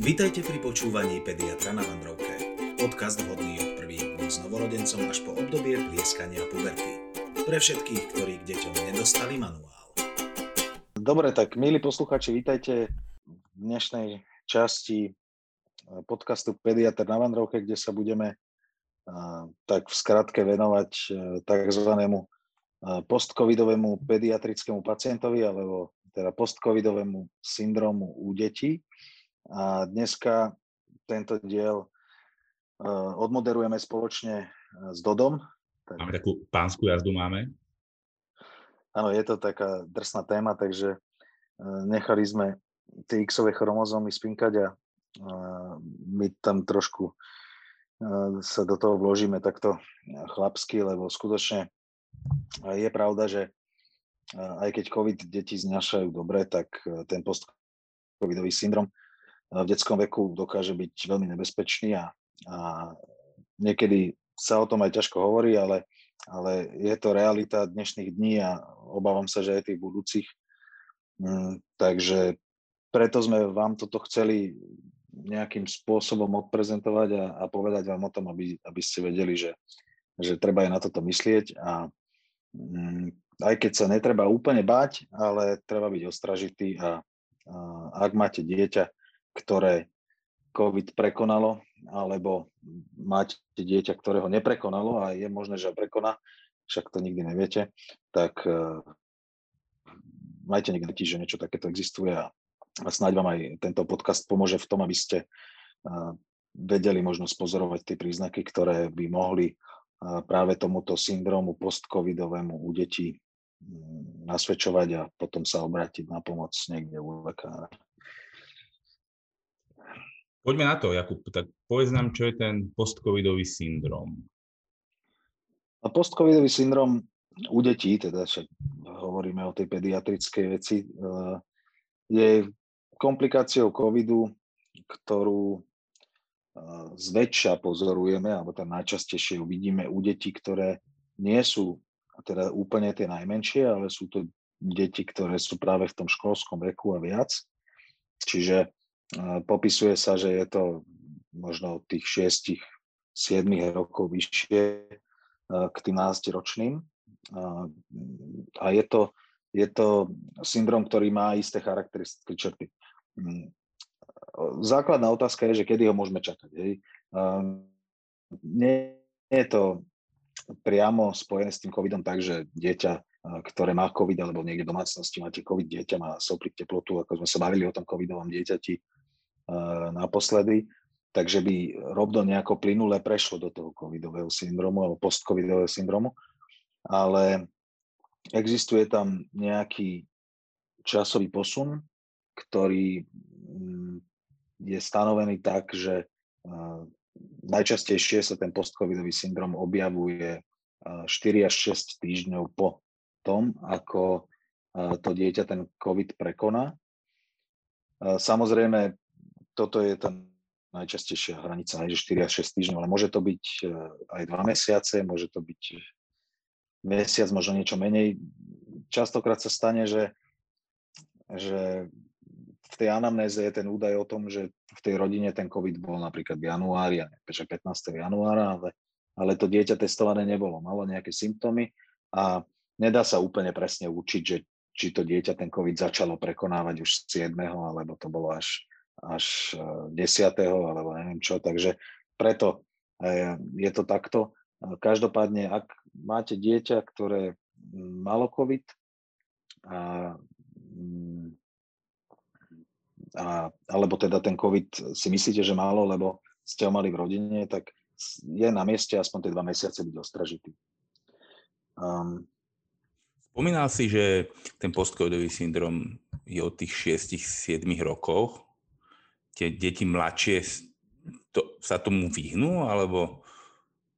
Vítajte pri počúvaní Pediatra na Vandrovke. Podcast vhodný od prvých dní s novorodencom až po obdobie plieskania puberty. Pre všetkých, ktorí k deťom nedostali manuál. Dobre, tak milí posluchači, vítajte v dnešnej časti eh, podcastu Pediatr na Vandrovke, kde sa budeme eh, tak v skratke venovať eh, takzvanému postcovidovému pediatrickému pacientovi alebo teda postcovidovému syndromu u detí. A dneska tento diel uh, odmoderujeme spoločne s Dodom. Máme takú pánsku jazdu, máme? Áno, je to taká drsná téma, takže uh, nechali sme tie X-ové chromozómy spinkať a my tam trošku sa do toho vložíme takto chlapsky, lebo skutočne je pravda, že aj keď COVID deti znášajú dobre, tak ten post-covidový syndrom v detskom veku dokáže byť veľmi nebezpečný a, a niekedy sa o tom aj ťažko hovorí, ale, ale je to realita dnešných dní a obávam sa, že aj tých budúcich. Mm, takže preto sme vám toto chceli nejakým spôsobom odprezentovať a, a povedať vám o tom, aby, aby ste vedeli, že, že treba aj na toto myslieť a mm, aj keď sa netreba úplne báť, ale treba byť ostražitý a, a ak máte dieťa, ktoré COVID prekonalo, alebo máte dieťa, ktoré ho neprekonalo a je možné, že prekoná, však to nikdy neviete, tak uh, majte niekde, že niečo takéto existuje a, snáď vám aj tento podcast pomôže v tom, aby ste uh, vedeli možno spozorovať tie príznaky, ktoré by mohli uh, práve tomuto syndromu postcovidovému u detí nasvedčovať a potom sa obrátiť na pomoc niekde u lekára. Poďme na to, Jakub. Tak povedz nám, čo je ten postcovidový syndrom. A postcovidový syndrom u detí, teda však hovoríme o tej pediatrickej veci, eh, je komplikáciou covidu, ktorú eh, zväčša pozorujeme, alebo tam najčastejšie ju vidíme u detí, ktoré nie sú teda úplne tie najmenšie, ale sú to deti, ktoré sú práve v tom školskom veku a viac. Čiže Popisuje sa, že je to možno od tých 6 7 rokov vyššie k tým 12 ročným. A je to, je to syndrom, ktorý má isté charakteristické črty. Mm, základná otázka je, že kedy ho môžeme čakať. Hej. Nie je to priamo spojené s tým covidom tak, že dieťa ktoré má COVID, alebo niekde v domácnosti máte COVID, dieťa má soplik teplotu, ako sme sa bavili o tom covidovom dieťati, naposledy, takže by Robdo nejako plynule prešlo do toho covidového syndromu alebo post-covidového syndromu, ale existuje tam nejaký časový posun, ktorý mm, je stanovený tak, že najčastejšie sa ten post-covidový syndrom objavuje 4 až 6 týždňov po tom, ako to dieťa ten COVID prekoná. Samozrejme, toto je tá najčastejšia hranica, aj že 4 až 6 týždňov, ale môže to byť e, aj 2 mesiace, môže to byť mesiac, možno niečo menej. Častokrát sa stane, že, že v tej anamnéze je ten údaj o tom, že v tej rodine ten COVID bol napríklad v januári, ja neviem, 15. januára, ale, ale to dieťa testované nebolo. Malo nejaké symptómy a nedá sa úplne presne učiť, že či to dieťa ten COVID začalo prekonávať už z 7. alebo to bolo až až 10. Eh, alebo neviem čo, takže preto eh, je to takto. Každopádne, ak máte dieťa, ktoré malo COVID a, a, alebo teda ten COVID si myslíte, že málo, lebo ste ho mali v rodine, tak je na mieste aspoň tie dva mesiace byť ostražitý. Um, Spomínal si, že ten postcovidový syndrom je od tých 6-7 rokov tie deti mladšie to, sa tomu vyhnú, alebo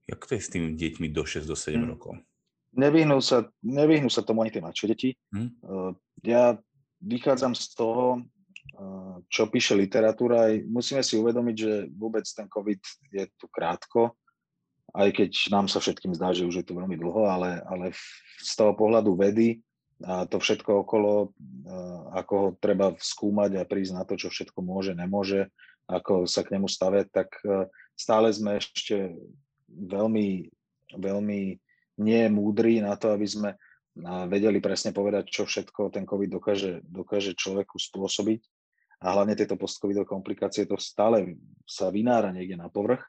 jak to je s tými deťmi do 6 do 7 hmm. rokov? Nevyhnú sa, nevyhnú sa tomu ani tie mladšie deti. Hmm. Ja vychádzam z toho, eh, čo píše literatúra. Musíme si uvedomiť, že vôbec ten COVID je tu krátko, aj keď nám sa všetkým zdá, že už je to veľmi dlho, ale, ale z toho pohľadu vedy a to všetko okolo, ako ho treba skúmať a prísť na to, čo všetko môže, nemôže, ako sa k nemu staviať, tak stále sme ešte veľmi, veľmi nie múdri na to, aby sme vedeli presne povedať, čo všetko ten COVID dokáže, dokáže človeku spôsobiť. A hlavne tieto postcovidové komplikácie, to stále sa vynára niekde na povrch.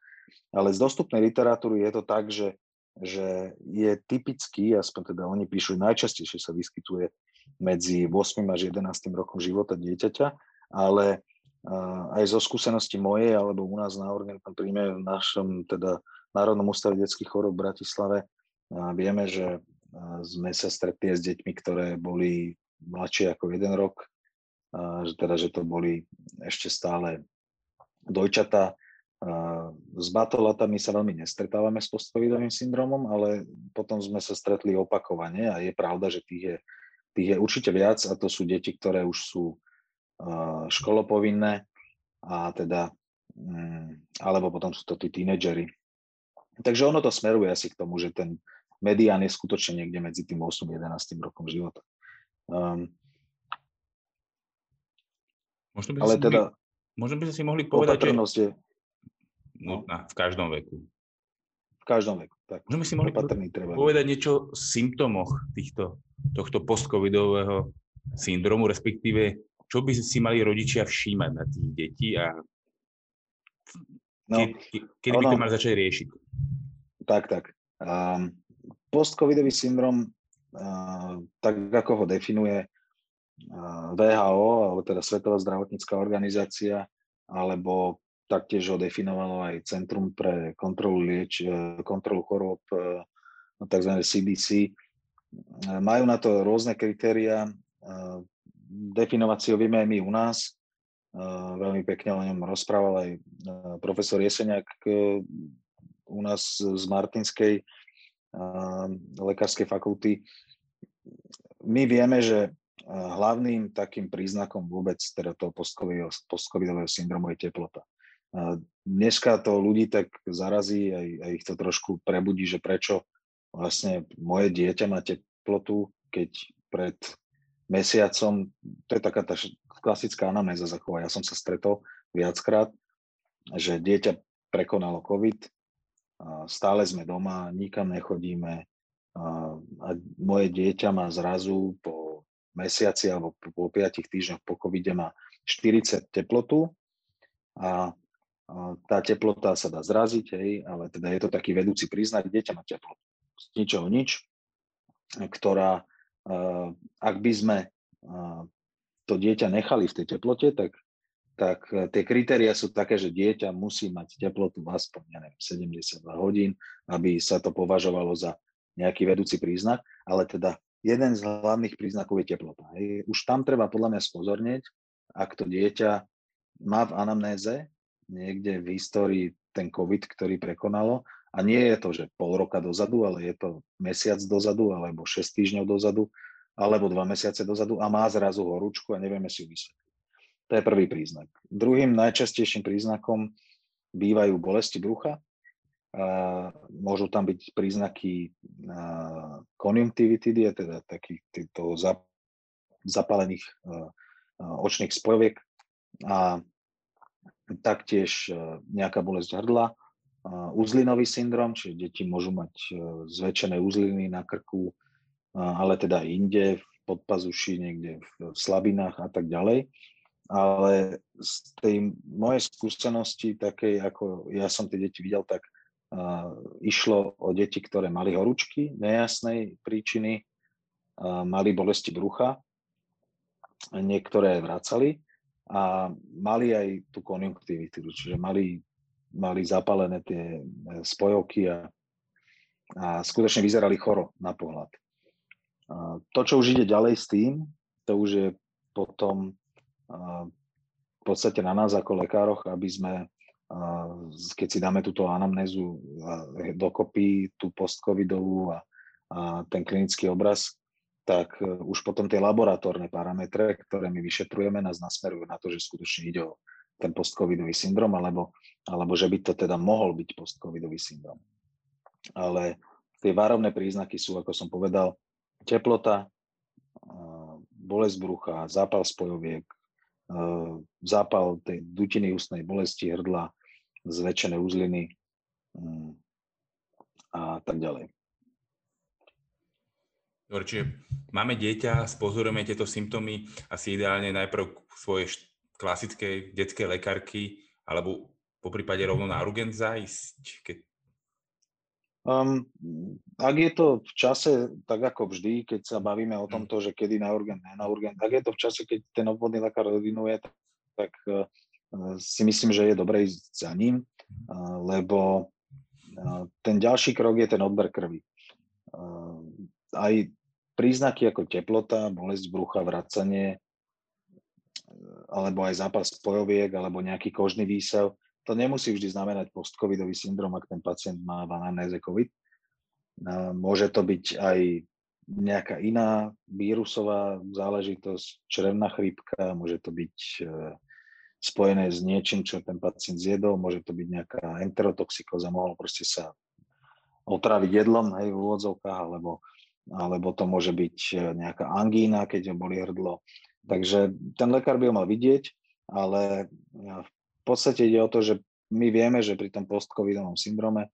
Ale z dostupnej literatúry je to tak, že, že je typický, aspoň teda oni píšu, najčastejšie sa vyskytuje medzi 8 až 11 rokom života dieťaťa, ale aj zo skúsenosti mojej, alebo u nás na Orgentnom príjme v našom teda Národnom ústave detských chorób v Bratislave, vieme, že sme sa stretli s deťmi, ktoré boli mladšie ako jeden rok, teda, že to boli ešte stále dojčatá. S batolatami sa veľmi nestretávame s postcovidovým syndromom, ale potom sme sa stretli opakovane a je pravda, že tých je, tých je určite viac a to sú deti, ktoré už sú školopovinné a teda, mm, alebo potom sú to tí tínedžeri. Takže ono to smeruje asi k tomu, že ten medián je skutočne niekde medzi tým 8 a 11 rokom života. Um, možno by ale teda, mohli, možno by si mohli povedať, že... Je, no, na, v každom veku. V každom veku, tak. By si mohli treba povedať niečo o symptómoch týchto, tohto postcovidového syndromu, respektíve čo by si mali rodičia všímať na tých detí a no, kedy, kedy by to mali začať riešiť? Tak, tak. Um, Postcovidový syndrom, tak ako ho definuje VHO, alebo teda Svetová zdravotnícká organizácia, alebo taktiež ho definovalo aj Centrum pre kontrolu, lieč, e, kontrolu chorób, e, tzv. CDC. Majú na to rôzne kritéria. Definovať si ho vieme aj my u nás. Veľmi pekne o ňom rozprával aj profesor Jeseniak e, u nás z Martinskej lekárskej fakulty. My vieme, že hlavným takým príznakom vôbec teda toho postcovidového syndromu je teplota. Dneska to ľudí tak zarazí, aj, ich to trošku prebudí, že prečo vlastne moje dieťa má teplotu, keď pred mesiacom, to je taká tá klasická anamnéza zachová. Ja som sa stretol viackrát, že dieťa prekonalo COVID, stále sme doma, nikam nechodíme a moje dieťa má zrazu po mesiaci alebo po 5 týždňoch po covide má 40 teplotu a tá teplota sa dá zraziť, hej, ale teda je to taký vedúci príznak, dieťa má teplotu. Z ničoho nič, ktorá, ak by sme to dieťa nechali v tej teplote, tak tak e, tie kritéria sú také, že dieťa musí mať teplotu aspoň, ja neviem, 72 hodín, aby sa to považovalo za nejaký vedúci príznak, ale teda jeden z hlavných príznakov je teplota. Hej. Už tam treba podľa mňa spozornieť, ak to dieťa má v anamnéze niekde v histórii ten COVID, ktorý prekonalo, a nie je to, že pol roka dozadu, ale je to mesiac dozadu, alebo 6 týždňov dozadu, alebo 2 mesiace dozadu a má zrazu horúčku a nevieme si ju vysvetliť to je prvý príznak. Druhým najčastejším príznakom bývajú bolesti brucha. Môžu tam byť príznaky konjunktivitidy, teda takých týchto zapálených očných spojoviek a taktiež nejaká bolesť hrdla, uzlinový syndrom, čiže deti môžu mať zväčšené uzliny na krku, ale teda inde, v podpazuši, niekde v slabinách a tak ďalej. Ale z tej mojej skúsenosti, takej ako ja som tie deti videl, tak išlo o deti, ktoré mali horúčky nejasnej príčiny, mali bolesti brucha, niektoré vracali a mali aj tú konjunktivitu, čiže mali, mali zapálené tie e, spojovky a, a skutočne vyzerali choro na pohľad. Uh, to, čo už ide ďalej s tým, to už je potom v podstate na nás ako lekároch, aby sme, keď si dáme túto anamnézu dokopy, tú postcovidovú a, a ten klinický obraz, tak e, už potom tie laboratórne parametre, ktoré my vyšetrujeme, nás nasmerujú na to, že skutočne ide o ten postcovidový syndrom, alebo, alebo že by to teda mohol byť postcovidový syndrom. Ale tie várovné príznaky sú, ako som povedal, teplota, bolesť brucha, zápal spojoviek, zápal tej dutiny ústnej bolesti, hrdla, zväčšené uzliny mm, a tak ďalej. Dobre, čiže máme dieťa, spozorujeme tieto symptómy, asi ideálne najprv svoje klasické detské lekárky, alebo po prípade rovno na urgent zájsť, keď Um, ak je to v čase, tak ako vždy, keď sa bavíme o tomto, že kedy na urgent, ne na urgent, ak je to v čase, keď ten obvodný lekár ordinuje, tak, tak uh, si myslím, že je dobré ísť za ním, uh, lebo uh, ten ďalší krok je ten odber krvi. Uh, aj príznaky ako teplota, bolesť brucha, vracanie, alebo aj zápas spojoviek, alebo nejaký kožný výsev, to nemusí vždy znamenať post-covidový syndrom, ak ten pacient má v anamnéze COVID. Môže to byť aj nejaká iná vírusová záležitosť, črevná chrípka, môže to byť e, spojené s niečím, čo ten pacient zjedol, môže to byť nejaká enterotoxikóza, mohol proste sa otraviť jedlom hej, v úvodzovkách, alebo, alebo to môže byť e, nejaká angína, keď ho boli hrdlo. Takže ten lekár by ho mal vidieť, ale v v podstate ide o to, že my vieme, že pri tom post-covidovom syndrome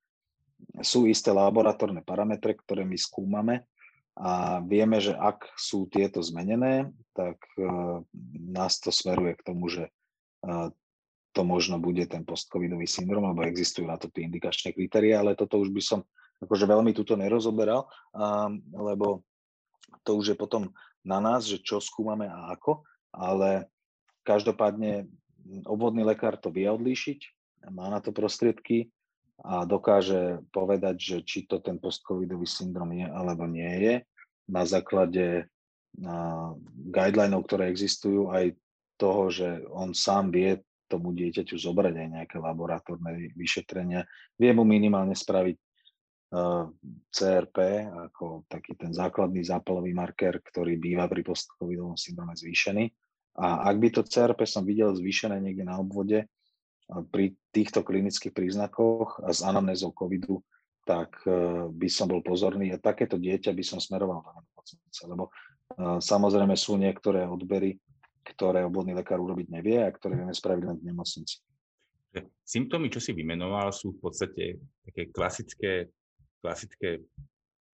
sú isté laboratórne parametre, ktoré my skúmame a vieme, že ak sú tieto zmenené, tak uh, nás to smeruje k tomu, že to možno bude ten post-covidový syndrom, lebo existujú na to tie indikačné kritéria, ale toto už by som akože veľmi túto nerozoberal, uh, lebo to už je potom na nás, že čo skúmame a ako, ale každopádne obvodný lekár to vie odlíšiť, má na to prostriedky a dokáže povedať, že či to ten postcovidový syndrom je alebo nie je na základe guidelinov, ktoré existujú, aj toho, že on sám vie tomu dieťaťu zobrať aj nejaké laboratórne vyšetrenia. Vie mu minimálne spraviť CRP ako taký ten základný zápalový marker, ktorý býva pri postcovidovom syndrome zvýšený a ak by to CRP som videl zvýšené niekde na obvode pri týchto klinických príznakoch a s anamnézou covidu, tak e, by som bol pozorný a takéto dieťa by som smeroval do nemocnice, lebo samozrejme sú niektoré odbery, ktoré obvodný lekár urobiť nevie a ktoré vieme spraviť len v nemocnici. Symptómy, čo si vymenoval, sú v podstate také klasické, klasické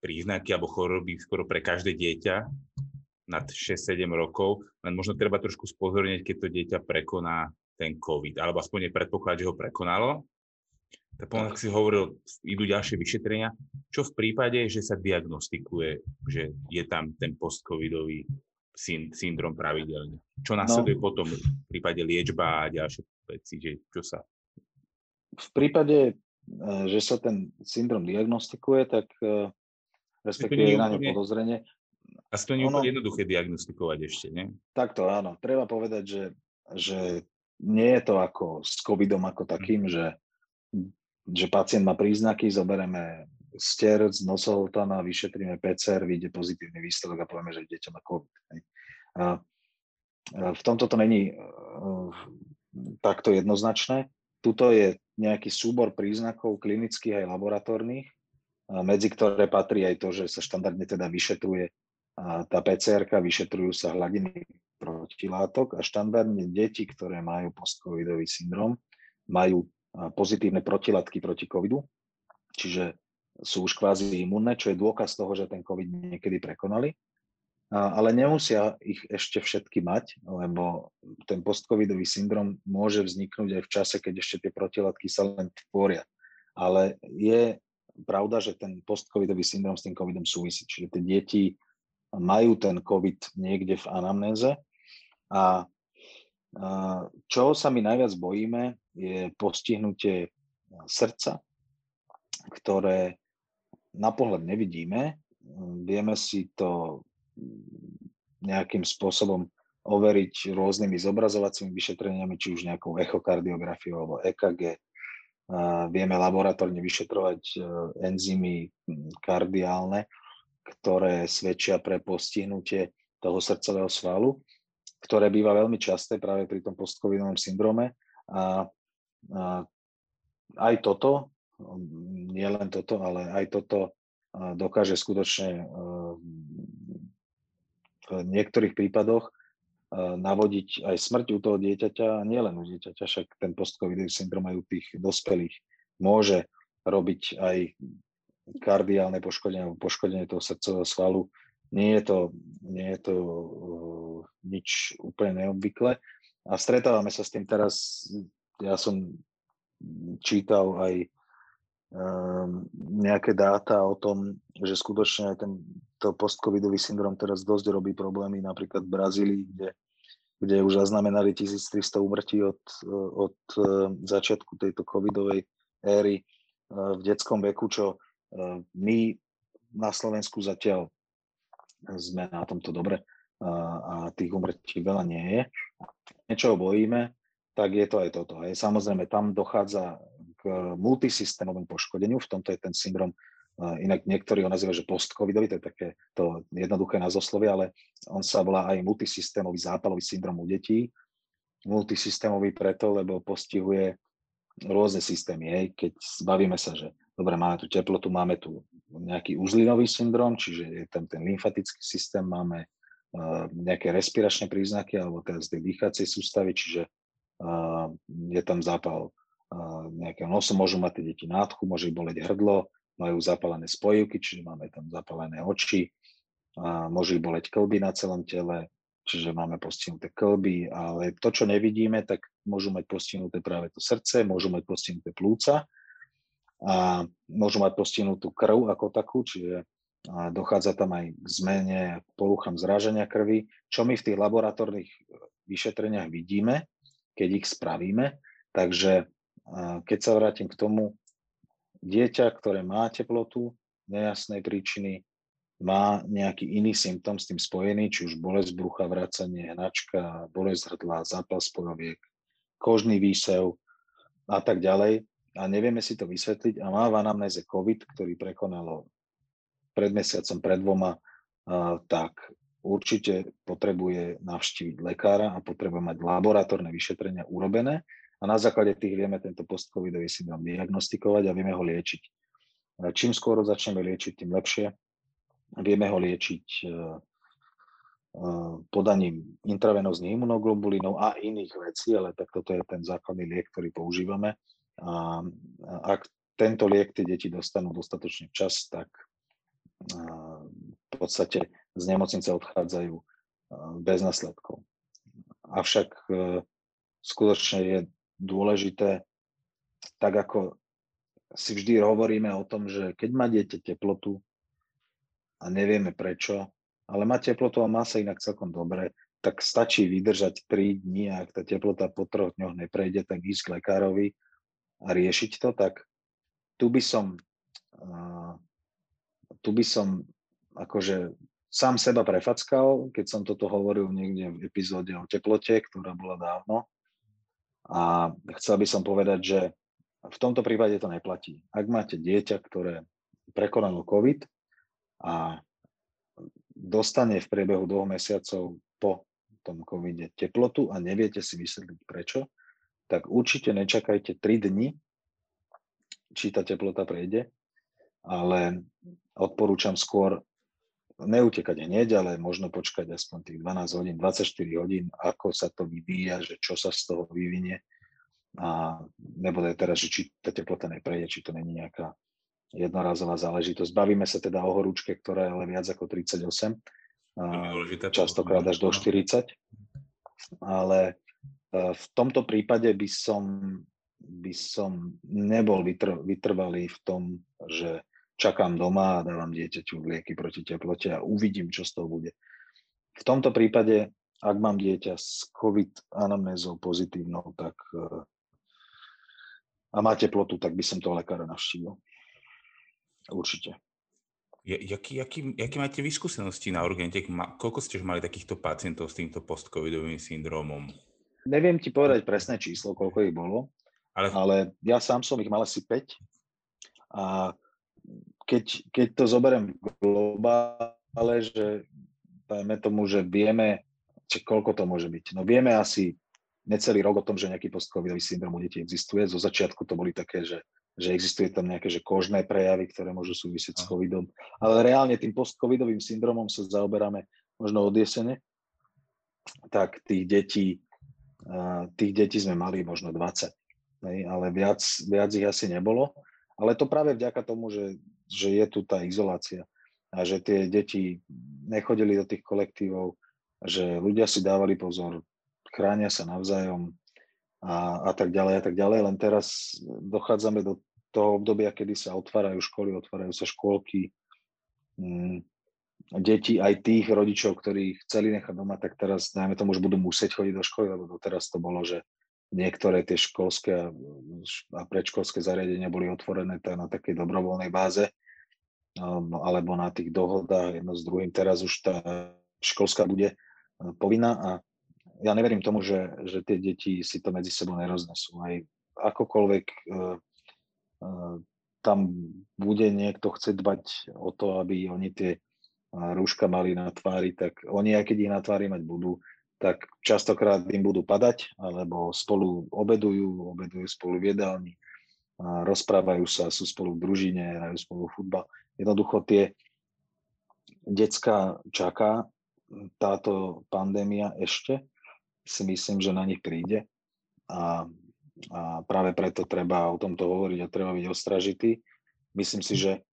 príznaky alebo choroby skoro pre každé dieťa, nad 6-7 rokov, len možno treba trošku spozorniť, keď to dieťa prekoná ten COVID, alebo aspoň je predpoklad, že ho prekonalo. Tak potom, ak si hovoril, idú ďalšie vyšetrenia. Čo v prípade, že sa diagnostikuje, že je tam ten post-covidový syndrom pravidelne? Čo no. následuje no, potom v prípade liečba a ďalšie veci, že čo sa... V prípade, že sa ten syndrom diagnostikuje, tak e, respektíve je na ne podozrenie, a to nie je jednoduché diagnostikovať ešte, nie? Takto áno. Treba povedať, že, že nie je to ako s covidom ako takým, mm. že, že pacient má príznaky, zoberieme ster z nosohltana, vyšetríme PCR, vyjde pozitívny výsledok a povieme, že dieťa má COVID. A, v tomto to není uh, takto jednoznačné. Tuto je nejaký súbor príznakov klinických aj laboratórnych, medzi ktoré patrí aj to, že sa štandardne teda vyšetruje tá pcr vyšetrujú sa hladiny protilátok a štandardne deti, ktoré majú postcovidový syndrom, majú pozitívne protilátky proti covidu, čiže sú už kvázi imunné, čo je dôkaz toho, že ten covid niekedy prekonali. Ale nemusia ich ešte všetky mať, lebo ten postcovidový syndrom môže vzniknúť aj v čase, keď ešte tie protilátky sa len tvoria. Ale je pravda, že ten postcovidový syndrom s tým covidom súvisí. Čiže tie deti majú ten COVID niekde v anamnéze. A čo sa my najviac bojíme, je postihnutie srdca, ktoré na pohľad nevidíme. Vieme si to nejakým spôsobom overiť rôznymi zobrazovacími vyšetreniami, či už nejakou echokardiografiou alebo EKG. Vieme laboratórne vyšetrovať e, enzymy kardiálne ktoré svedčia pre postihnutie toho srdcového svalu, ktoré býva veľmi časté práve pri tom postcovidovom syndrome. A, a aj toto, nie len toto, ale aj toto dokáže skutočne v niektorých prípadoch navodiť aj smrť u toho dieťaťa, nielen u dieťaťa, však ten postcovidový syndrom aj u tých dospelých môže robiť aj kardiálne poškodenie alebo poškodenie toho srdcového svalu. Nie je to, nie je to uh, nič úplne neobvyklé. A stretávame sa s tým teraz, ja som čítal aj nejaké dáta o tom, že skutočne ten to postcovidový syndrom teraz dosť robí problémy napríklad v Brazílii, kde, kde už zaznamenali 1300 úmrtí od, od uh, začiatku tejto covidovej éry uh, v detskom veku, čo my na Slovensku zatiaľ sme na tomto dobre a tých umrtí veľa nie je. Niečo bojíme, tak je to aj toto. A samozrejme, tam dochádza multisystémovému poškodeniu, v tomto je ten syndrom, inak niektorí ho nazývajú, že post-covidový, to je také to jednoduché názoslovie, ale on sa volá aj multisystémový zápalový syndrom u detí. Multisystémový preto, lebo postihuje rôzne systémy. Hej. Keď bavíme sa, že dobre, máme tu teplotu, máme tu nejaký uzlinový syndrom, čiže je tam ten lymfatický systém, máme uh, nejaké respiračné príznaky alebo teraz tie dýchacie sústavy, čiže uh, je tam zápal nejakého nosu, môžu mať tie deti nádchu, môže boleť hrdlo, majú zapálené spojivky, čiže máme tam zapálené oči, môže boleť klby na celom tele, čiže máme postihnuté klby, ale to, čo nevidíme, tak môžu mať postihnuté práve to srdce, môžu mať postihnuté plúca, a môžu mať postihnutú krv ako takú, čiže dochádza tam aj k zmene, poruchám zrážania krvi, čo my v tých laboratórnych vyšetreniach vidíme, keď ich spravíme. Takže keď sa vrátim k tomu, dieťa, ktoré má teplotu, nejasnej príčiny, má nejaký iný symptom s tým spojený, či už bolesť brucha, vracanie, hnačka, bolesť hrdla, zápal spojoviek, kožný výsev a tak ďalej, a nevieme si to vysvetliť a má v anamnéze COVID, ktorý prekonalo pred mesiacom, pred dvoma, tak určite potrebuje navštíviť lekára a potrebuje mať laboratórne vyšetrenia urobené a na základe tých vieme tento postcovidový syndrom diagnostikovať a vieme ho liečiť. Čím skôr začneme liečiť, tým lepšie. Vieme ho liečiť e, e, podaním intravenóznych imunoglobulinov a iných vecí, ale tak toto je ten základný liek, ktorý používame a ak tento liek tie deti dostanú dostatočne čas, tak v podstate z nemocnice odchádzajú bez následkov. Avšak e, skutočne je dôležité, tak ako si vždy hovoríme o tom, že keď má dieťa teplotu a nevieme prečo, ale má teplotu a má sa inak celkom dobre, tak stačí vydržať 3 dní a ak tá teplota po troch dňoch neprejde, tak ísť k lekárovi a riešiť to, tak tu by som, tu by som akože sám seba prefackal, keď som toto hovoril niekde v epizóde o teplote, ktorá bola dávno. A chcel by som povedať, že v tomto prípade to neplatí. Ak máte dieťa, ktoré prekonalo COVID a dostane v priebehu dvoch mesiacov po tom covide teplotu a neviete si vysvetliť prečo, tak určite nečakajte 3 dni, či tá teplota prejde, ale odporúčam skôr neutekať hneď, ale možno počkať aspoň tých 12 hodín, 24 hodín, ako sa to vyvíja, že čo sa z toho vyvinie. A nebude teraz, že či tá teplota neprejde, či to není nejaká jednorazová záležitosť. Bavíme sa teda o horúčke, ktorá je ale viac ako 38, častokrát až do 40, ale v tomto prípade by som, by som nebol vytr, vytrvalý v tom, že čakám doma a dávam dieťaťu lieky proti teplote a uvidím, čo z toho bude. V tomto prípade, ak mám dieťa s COVID anamnézou pozitívnou, tak a má teplotu, tak by som toho lekára navštívil. Určite. Jaký, jaký, jaký máte vyskúsenosti na urgente? Koľko ste mali takýchto pacientov s týmto post-covidovým syndromom? Neviem ti povedať presné číslo, koľko ich bolo, ale, ale ja sám som ich mal asi 5. A keď, keď to zoberiem globále, že dajme tomu, že vieme, či koľko to môže byť. No vieme asi necelý rok o tom, že nejaký postcovidový syndrom u detí existuje. Zo začiatku to boli také, že, že existuje tam nejaké že kožné prejavy, ktoré môžu súvisieť s covidom. Ale reálne tým postcovidovým syndromom sa zaoberáme možno od jesene tak tých detí, tých detí sme mali možno 20, ale viac, viac ich asi nebolo. Ale to práve vďaka tomu, že, že je tu tá izolácia a že tie deti nechodili do tých kolektívov, že ľudia si dávali pozor, chránia sa navzájom a, a tak ďalej a tak ďalej. Len teraz dochádzame do toho obdobia, kedy sa otvárajú školy, otvárajú sa škôlky, mm, deti aj tých rodičov, ktorí chceli nechať doma, tak teraz, najmä tomu, už budú musieť chodiť do školy, lebo doteraz to bolo, že niektoré tie školské a predškolské zariadenia boli otvorené na takej dobrovoľnej báze alebo na tých dohodách jedno s druhým. Teraz už tá školská bude povinná a ja neverím tomu, že, že tie deti si to medzi sebou neroznesú. Aj akokoľvek uh, uh, tam bude niekto chcieť dbať o to, aby oni tie rúška mali na tvári, tak oni aj keď ich na tvári mať budú, tak častokrát im budú padať, alebo spolu obedujú, obedujú spolu v jedálni, rozprávajú sa, sú spolu v družine, hrajú spolu futbal. Jednoducho tie decka čaká táto pandémia ešte, si myslím, že na nich príde a, a práve preto treba o tomto hovoriť a treba byť ostražitý. Myslím si, že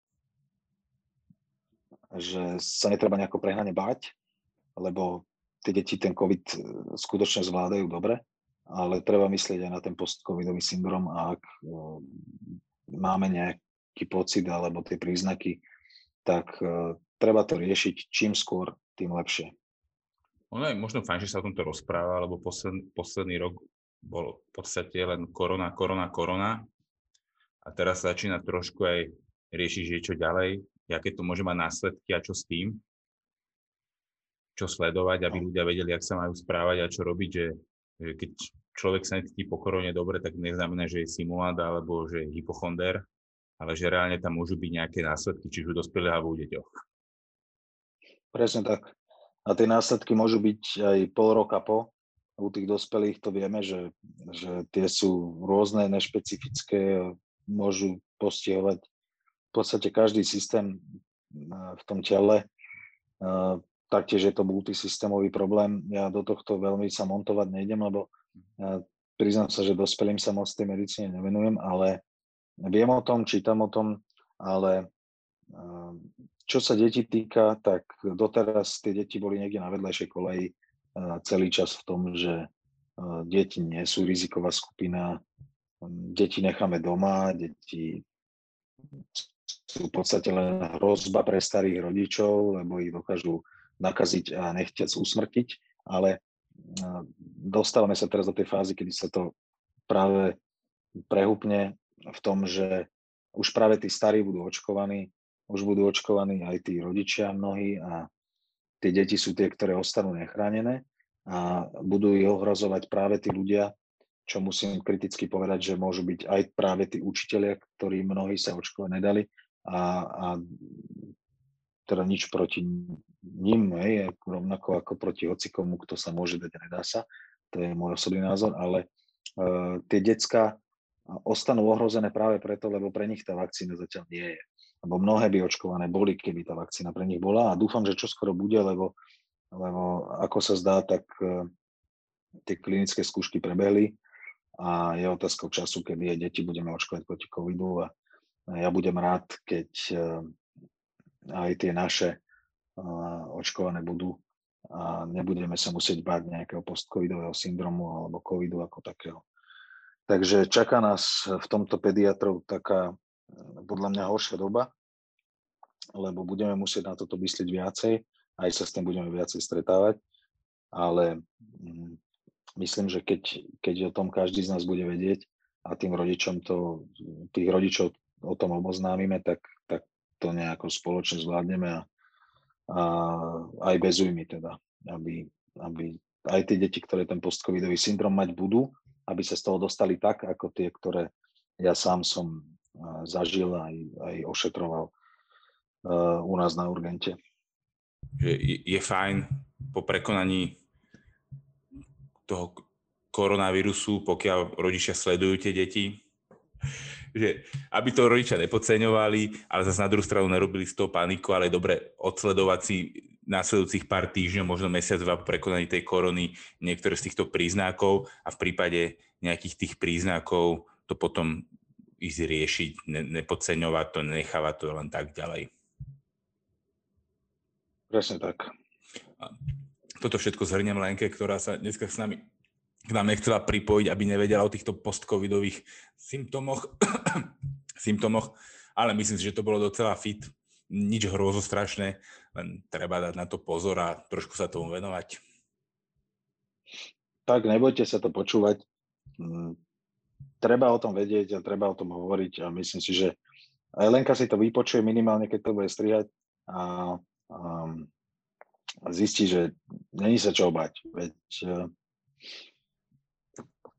že sa netreba nejako prehnane báť, lebo tie deti ten COVID e, skutočne zvládajú dobre, ale treba myslieť aj na ten post-covidový syndrom a ak e, máme nejaký pocit alebo tie príznaky, tak e, treba to riešiť čím skôr, tým lepšie. Ono je možno fajn, že sa o tomto rozpráva, lebo posledný, posledný rok bol v podstate len korona, korona, korona. A teraz sa začína trošku aj riešiť, že čo ďalej aké to môže mať následky a čo s tým, čo sledovať, aby no. ľudia vedeli, ak sa majú správať a čo robiť, že, že keď človek sa necíti po korone dobre, tak neznamená, že je simulant alebo že je hypochonder, ale že reálne tam môžu byť nejaké následky, či už u dospelých alebo u deťoch. Presne tak. A tie následky môžu byť aj pol roka po. U tých dospelých to vieme, že, že tie sú rôzne, nešpecifické, môžu postihovať podstate každý systém v tom tele, taktiež je to multisystémový problém. Ja do tohto veľmi sa montovať nejdem, lebo priznám sa, že dospelým sa moc tej medicíne nevenujem, ale viem o tom, čítam o tom, ale čo sa detí týka, tak doteraz tie deti boli niekde na vedlejšej koleji celý čas v tom, že deti nie sú riziková skupina, deti necháme doma, deti sú v podstate len hrozba pre starých rodičov, lebo ich dokážu nakaziť a nechťať usmrtiť, ale dostávame sa teraz do tej fázy, kedy sa to práve prehúpne v tom, že už práve tí starí budú očkovaní, už budú očkovaní aj tí rodičia mnohí a tie deti sú tie, ktoré ostanú nechránené a budú ich ohrozovať práve tí ľudia, čo musím kriticky povedať, že môžu byť aj práve tí učiteľia, ktorí mnohí sa očkovať nedali, a, a teda nič proti ním, hej, rovnako ako proti hocikomu, kto sa môže dať, nedá sa. To je môj osobný názor, ale uh, tie decka ostanú ohrozené práve preto, lebo pre nich tá vakcína zatiaľ nie je. Lebo mnohé by očkované boli, keby tá vakcína pre nich bola a dúfam, že čo skoro bude, lebo, lebo ako sa zdá, tak uh, tie klinické skúšky prebehli a je otázkou času, kedy deti budeme očkovať proti covidu a ja budem rád, keď eh, aj tie naše očkované budú a nebudeme sa musieť báť nejakého postcovidového syndromu alebo covidu ako takého. Takže čaká nás v tomto pediatrov taká podľa mňa horšia doba, lebo budeme musieť na toto myslieť viacej, aj sa s tým budeme viacej stretávať, ale mm, myslím, že keď, keď o tom každý z nás bude vedieť a tým rodičom to, tých rodičov o tom oboznámime, tak, tak to nejako spoločne zvládneme a, a aj bez újmy teda, aby, aby aj tie deti, ktoré ten postcovidový syndrom mať budú, aby sa z toho dostali tak, ako tie, ktoré ja sám som zažil aj, aj ošetroval u nás na urgente. Je, je fajn po prekonaní toho koronavírusu, pokiaľ rodičia sledujú tie deti, že aby to rodičia nepodceňovali, ale zase na druhú stranu nerobili z toho paniku, ale dobre odsledovať si následujúcich pár týždňov, možno mesiac, dva po prekonaní tej korony niektoré z týchto príznakov a v prípade nejakých tých príznakov to potom ísť riešiť, ne, nepodceňovať to, nechávať to len tak ďalej. Presne tak. Toto všetko zhrňam Lenke, ktorá sa dneska s nami k nám nechcela pripojiť, aby nevedela o týchto postcovidových symptómoch, symptómoch, ale myslím si, že to bolo docela fit nič hrozostrašné, len treba dať na to pozor a trošku sa tomu venovať. Tak, nebojte sa to počúvať. Mm, treba o tom vedieť a treba o tom hovoriť a myslím si, že aj Lenka si to vypočuje minimálne, keď to bude strihať a, a, a zistí, že není sa čo bať. Veď e,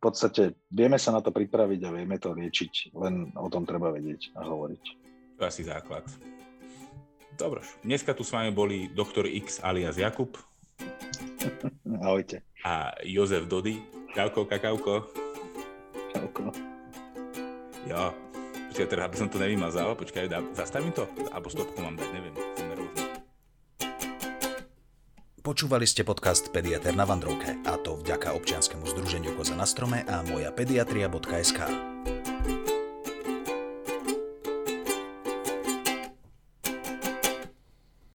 v podstate vieme sa na to pripraviť a vieme to liečiť, len o tom treba vedieť a hovoriť. To je asi základ. Dobre, dneska tu s vami boli doktor X alias Jakub. Ahojte. A Jozef Dody. Čauko, kakauko. Čauko. Jo. Počkaj, teraz, aby som to nevymazal. Počkaj, dá, zastavím to? Alebo stopku mám dať, neviem. Počúvali ste podcast Pediater na Vandrovke a to vďaka občianskému združeniu Koza na strome a moja pediatria.sk.